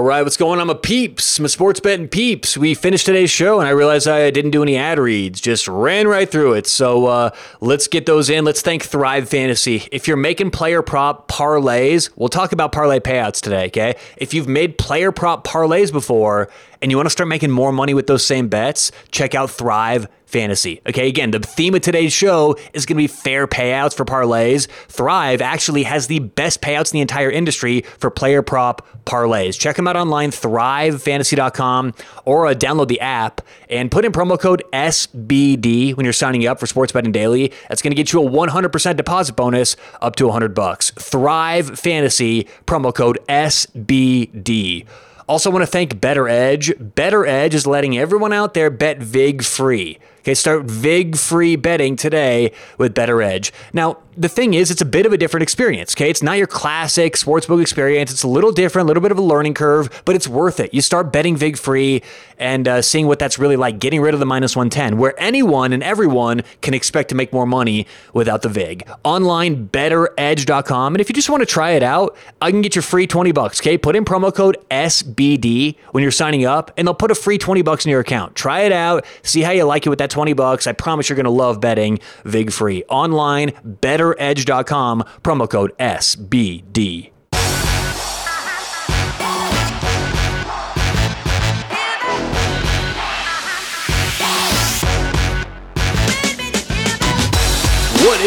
All right, what's going on, my peeps, my sports betting peeps? We finished today's show, and I realized I didn't do any ad reads, just ran right through it. So uh, let's get those in. Let's thank Thrive Fantasy. If you're making player prop parlays, we'll talk about parlay payouts today, okay? If you've made player prop parlays before and you want to start making more money with those same bets, check out Thrive fantasy. Okay, again, the theme of today's show is going to be fair payouts for parlays. Thrive actually has the best payouts in the entire industry for player prop parlays. Check them out online, thrivefantasy.com, or uh, download the app and put in promo code SBD when you're signing up for Sports Betting Daily. That's going to get you a 100% deposit bonus up to 100 bucks. Thrive Fantasy, promo code SBD. Also, want to thank Better Edge. Better Edge is letting everyone out there bet VIG free. Okay, start VIG free betting today with Better Edge. Now, the thing is, it's a bit of a different experience. Okay, it's not your classic sportsbook experience. It's a little different, a little bit of a learning curve, but it's worth it. You start betting VIG free and uh, seeing what that's really like, getting rid of the minus 110, where anyone and everyone can expect to make more money without the VIG. Online, betteredge.com. And if you just want to try it out, I can get you free 20 bucks. Okay, put in promo code SBD when you're signing up, and they'll put a free 20 bucks in your account. Try it out, see how you like it with that 20 bucks. I promise you're going to love betting VIG free. Online, betteredge.com, promo code SBD.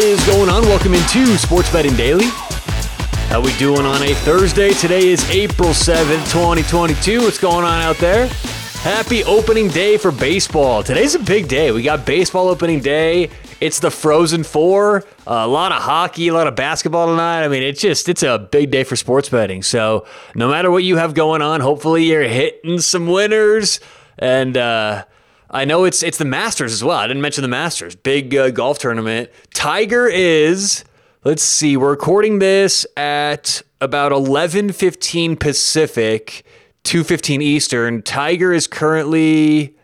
Is going on? Welcome into Sports Betting Daily. How we doing on a Thursday? Today is April 7th, 2022. What's going on out there? Happy opening day for baseball. Today's a big day. We got baseball opening day. It's the Frozen Four. a lot of hockey, a lot of basketball tonight. I mean, it's just it's a big day for sports betting. So no matter what you have going on, hopefully you're hitting some winners. And uh, I know it's it's the Masters as well. I didn't mention the Masters, big uh, golf tournament. Tiger is. Let's see. We're recording this at about 11:15 Pacific, 2:15 Eastern. Tiger is currently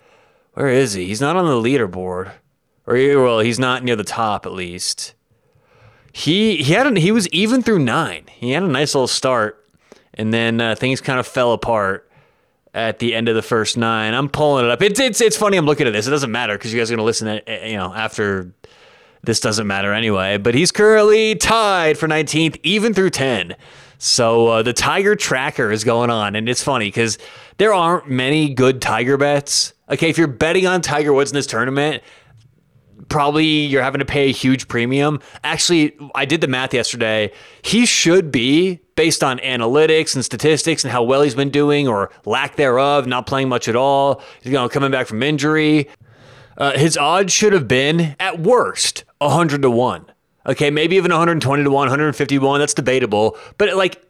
where is he? He's not on the leaderboard, or well, he's not near the top at least. He he had a, he was even through nine. He had a nice little start, and then uh, things kind of fell apart at the end of the first nine. I'm pulling it up. It's it's it's funny. I'm looking at this. It doesn't matter because you guys are gonna listen to you know after this doesn't matter anyway. But he's currently tied for 19th, even through 10. So uh, the Tiger tracker is going on, and it's funny because there aren't many good Tiger bets. Okay, if you're betting on Tiger Woods in this tournament, probably you're having to pay a huge premium. Actually, I did the math yesterday. He should be based on analytics and statistics and how well he's been doing or lack thereof, not playing much at all, you know, coming back from injury. Uh, his odds should have been at worst 100 to 1. Okay, maybe even 120 to 1, 151, that's debatable, but like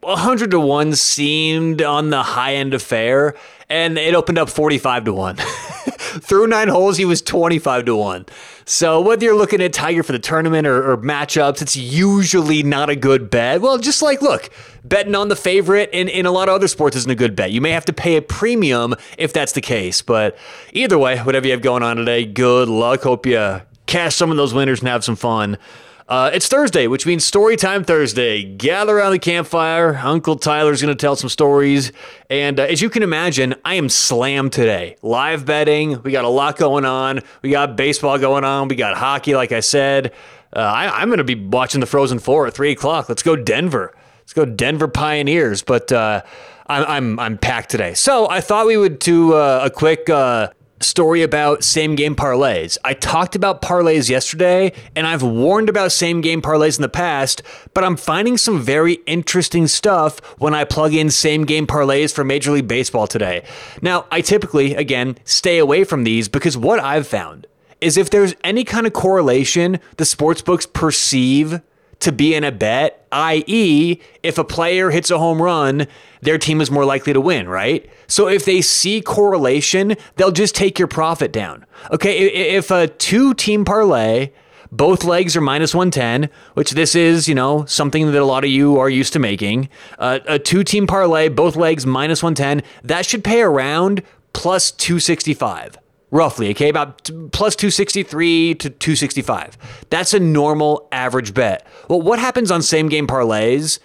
100 to 1 seemed on the high end of fair and it opened up 45 to 1. Through nine holes, he was 25 to 1. So whether you're looking at Tiger for the tournament or, or, matchups, it's usually not a good bet. Well, just like, look, betting on the favorite in, in a lot of other sports isn't a good bet. You may have to pay a premium if that's the case. But either way, whatever you have going on today, good luck. Hope you cash some of those winners and have some fun. Uh, it's Thursday, which means Story Time Thursday. Gather around the campfire. Uncle Tyler's going to tell some stories. And uh, as you can imagine, I am slammed today. Live betting. We got a lot going on. We got baseball going on. We got hockey, like I said. Uh, I, am going to be watching the Frozen Four at 3 o'clock. Let's go Denver. Let's go Denver Pioneers. But uh, I'm, I'm, I'm packed today. So I thought we would do uh, a quick uh, story about same game parlays. I talked about parlays yesterday, and I've warned about same game parlays in the past, but I'm finding some very interesting stuff when I plug in same game parlays for Major League Baseball today. Now, I typically, again, stay away from these because what I've found is if there's any kind of correlation the sportsbooks perceive to be in a bet, i.e., if a player hits a home run, their team is more likely to win, right? So if they see correlation, they'll just take your profit down. Okay, if a two team parlay, both legs are minus 110, which this is, you know, something that a lot of you are used to making. Uh, a two team parlay, both legs minus 110, that should pay around plus 265 roughly, okay, about plus 263 to 265. That's a normal average bet. Well, what happens on same game parlays?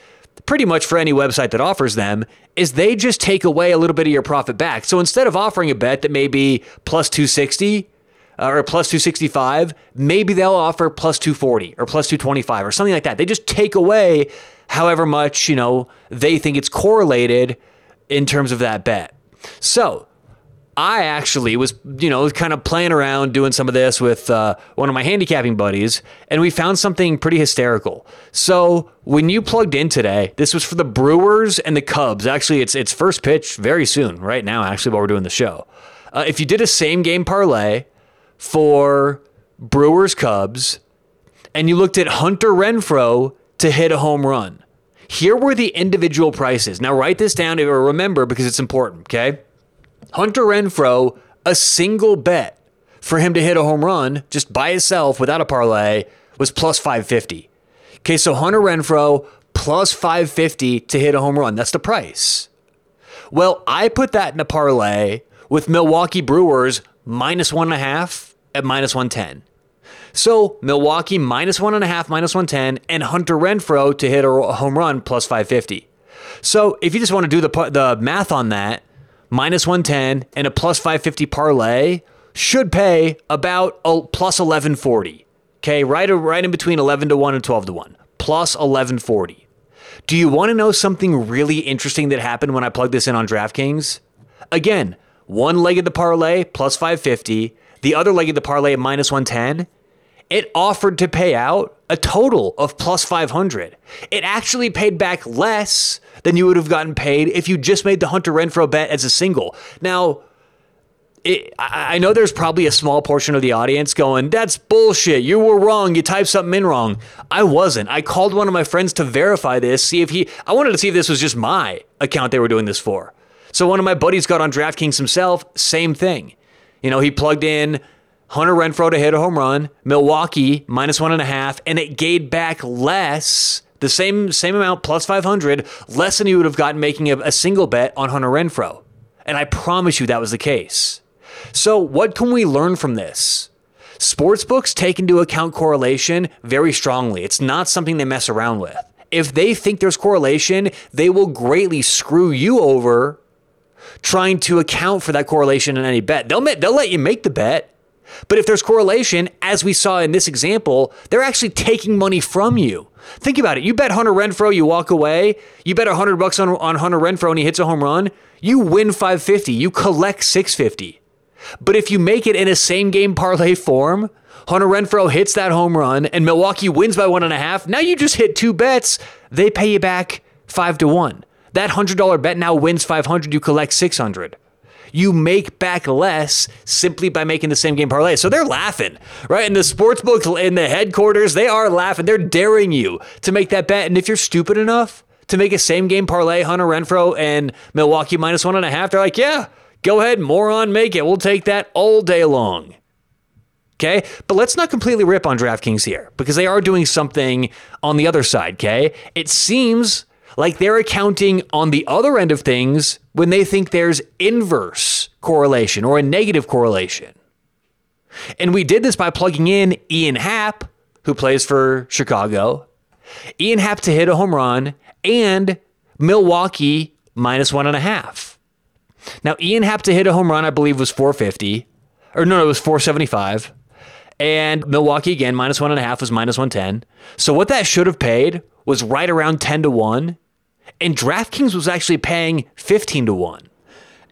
pretty much for any website that offers them is they just take away a little bit of your profit back. So instead of offering a bet that may be plus 260 uh, or plus 265, maybe they'll offer plus 240 or plus 225 or something like that. They just take away however much, you know, they think it's correlated in terms of that bet. So, I actually was, you know, kind of playing around doing some of this with uh, one of my handicapping buddies, and we found something pretty hysterical. So when you plugged in today, this was for the Brewers and the Cubs. Actually, it's it's first pitch very soon, right now. Actually, while we're doing the show, uh, if you did a same game parlay for Brewers Cubs, and you looked at Hunter Renfroe to hit a home run, here were the individual prices. Now write this down or remember because it's important. Okay. Hunter Renfroe a single bet for him to hit a home run just by himself without a parlay was plus 550. Okay, so Hunter Renfroe plus 550 to hit a home run. That's the price. Well, I put that in a parlay with Milwaukee Brewers minus one and a half at minus 110. So Milwaukee minus one and a half, minus 110, and Hunter Renfroe to hit a home run plus 550. So if you just want to do the, the math on that, minus 110 and a plus 550 parlay should pay about a plus 1140. Okay, right, right in between 11 to 1 and 12 to 1, plus 1140. Do you want to know something really interesting that happened when I plugged this in on DraftKings? Again, one leg of the parlay plus 550, the other leg of the parlay minus 110. It offered to pay out a total of plus 500. It actually paid back less than you would have gotten paid if you just made the Hunter Renfroe bet as a single. Now, it, I know there's probably a small portion of the audience going, that's bullshit. You were wrong. You typed something in wrong. I wasn't. I called one of my friends to verify this, see if he, I wanted to see if this was just my account they were doing this for. So one of my buddies got on DraftKings himself, same thing. You know, he plugged in Hunter Renfroe to hit a home run, Milwaukee minus one and a half, and it gave back less the same same amount plus 500 less than you would have gotten making a, a single bet on Hunter Renfroe. And I promise you that was the case. So, what can we learn from this? Sportsbooks take into account correlation very strongly. It's not something they mess around with. If they think there's correlation, they will greatly screw you over trying to account for that correlation in any bet. They'll, they'll let you make the bet, but if there's correlation, as we saw in this example, they're actually taking money from you. Think about it. You bet Hunter Renfroe, you walk away. You bet 100 bucks on, on Hunter Renfroe and he hits a home run. You win 550. You collect 650. But if you make it in a same game parlay form, Hunter Renfroe hits that home run and Milwaukee wins by one and a half. Now you just hit two bets. They pay you back five to one. That $100 bet now wins 500. You collect 600 you make back less simply by making the same game parlay. So they're laughing, right? In the sports book, in the headquarters, they are laughing. They're daring you to make that bet. And if you're stupid enough to make a same game parlay, Hunter Renfroe and Milwaukee minus one and a half, they're like, yeah, go ahead, moron, make it. We'll take that all day long. Okay. But let's not completely rip on DraftKings here because they are doing something on the other side. Okay. It seems like they're accounting on the other end of things when they think there's inverse correlation or a negative correlation. And we did this by plugging in Ian Happ, who plays for Chicago, Ian Happ to hit a home run, and Milwaukee minus one and a half. Now, Ian Happ to hit a home run, I believe, was 450. Or no, it was 475. And Milwaukee again, minus one and a half was minus 110. So what that should have paid was right around 10 to 1. And DraftKings was actually paying 15 to 1.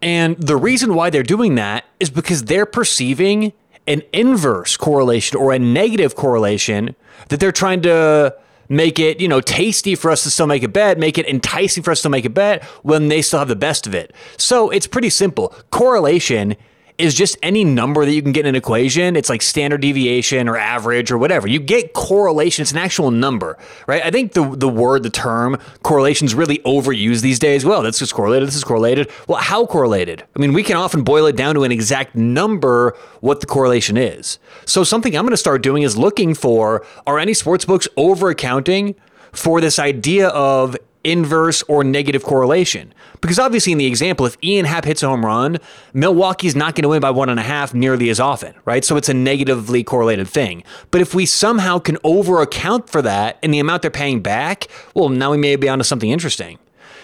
And the reason why they're doing that is because they're perceiving an inverse correlation or a negative correlation that they're trying to make it, you know, tasty for us to still make a bet, make it enticing for us to make a bet when they still have the best of it. So it's pretty simple. Correlation is just any number that you can get in an equation. It's like standard deviation or average or whatever. You get correlation. It's an actual number, right? I think the the word, the term correlation is really overused these days. Well, that's just correlated. This is correlated. Well, how correlated? I mean, we can often boil it down to an exact number what the correlation is. So something I'm going to start doing is looking for are any sports books over accounting for this idea of inverse or negative correlation. Because obviously, in the example, if Ian Happ hits a home run, Milwaukee's not going to win by one and a half nearly as often, right? So it's a negatively correlated thing. But if we somehow can over account for that and the amount they're paying back, well, now we may be onto something interesting.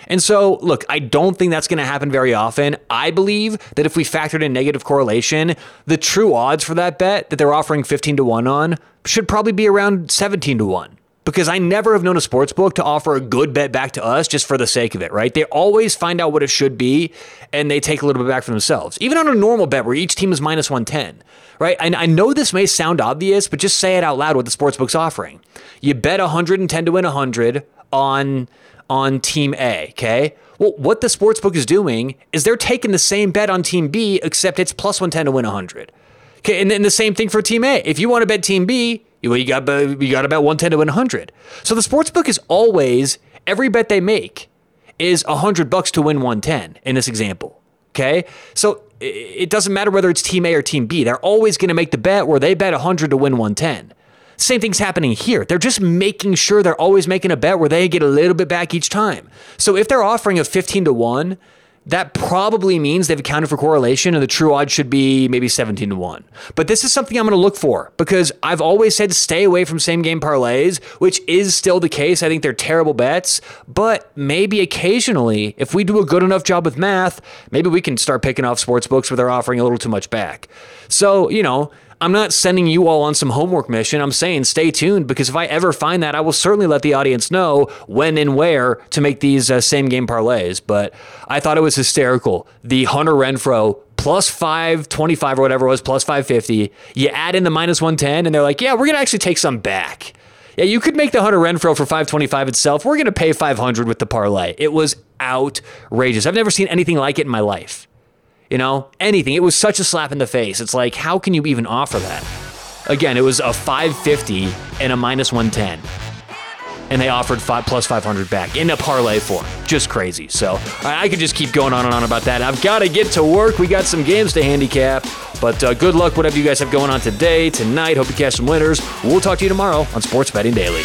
And so, look, I don't think that's going to happen very often. I believe that if we factored in negative correlation, the true odds for that bet that they're offering 15 to 1 on should probably be around 17 to 1 because I never have known a sports book to offer a good bet back to us just for the sake of it, right? They always find out what it should be and they take a little bit back for themselves. Even on a normal bet where each team is minus 110, right? And I know this may sound obvious, but just say it out loud what the sports book's offering. You bet 110 to win 100 on on team A, okay? Well, what the sports book is doing is they're taking the same bet on team B except it's plus 110 to win 100. Okay, and then the same thing for team A. If you want to bet team B, well, you got you got about 110 to win 100. So the sports book is always every bet they make is 100 bucks to win 110 in this example. Okay? So it doesn't matter whether it's team A or team B. They're always going to make the bet where they bet 100 to win 110. Same thing's happening here. They're just making sure they're always making a bet where they get a little bit back each time. So if they're offering a 15 to 1, that probably means they've accounted for correlation and the true odds should be maybe 17 to 1. But this is something I'm going to look for because I've always said stay away from same game parlays, which is still the case. I think they're terrible bets, but maybe occasionally, if we do a good enough job with math, maybe we can start picking off sports books where they're offering a little too much back. So, you know, I'm not sending you all on some homework mission. I'm saying stay tuned because if I ever find that, I will certainly let the audience know when and where to make these uh, same game parlays. But I thought it was hysterical. The Hunter Renfroe plus 525 or whatever it was, plus 550. You add in the minus 110, and they're like, yeah, we're going to actually take some back. Yeah, you could make the Hunter Renfroe for 525 itself. We're going to pay 500 with the parlay. It was outrageous. I've never seen anything like it in my life. You know, anything. It was such a slap in the face. It's like, how can you even offer that? Again, it was a 550 and a minus 110. And they offered five plus 500 back in a parlay form. Just crazy. So I could just keep going on and on about that. I've got to get to work. We got some games to handicap. But uh, good luck, whatever you guys have going on today, tonight. Hope you catch some winners. We'll talk to you tomorrow on Sports Betting Daily.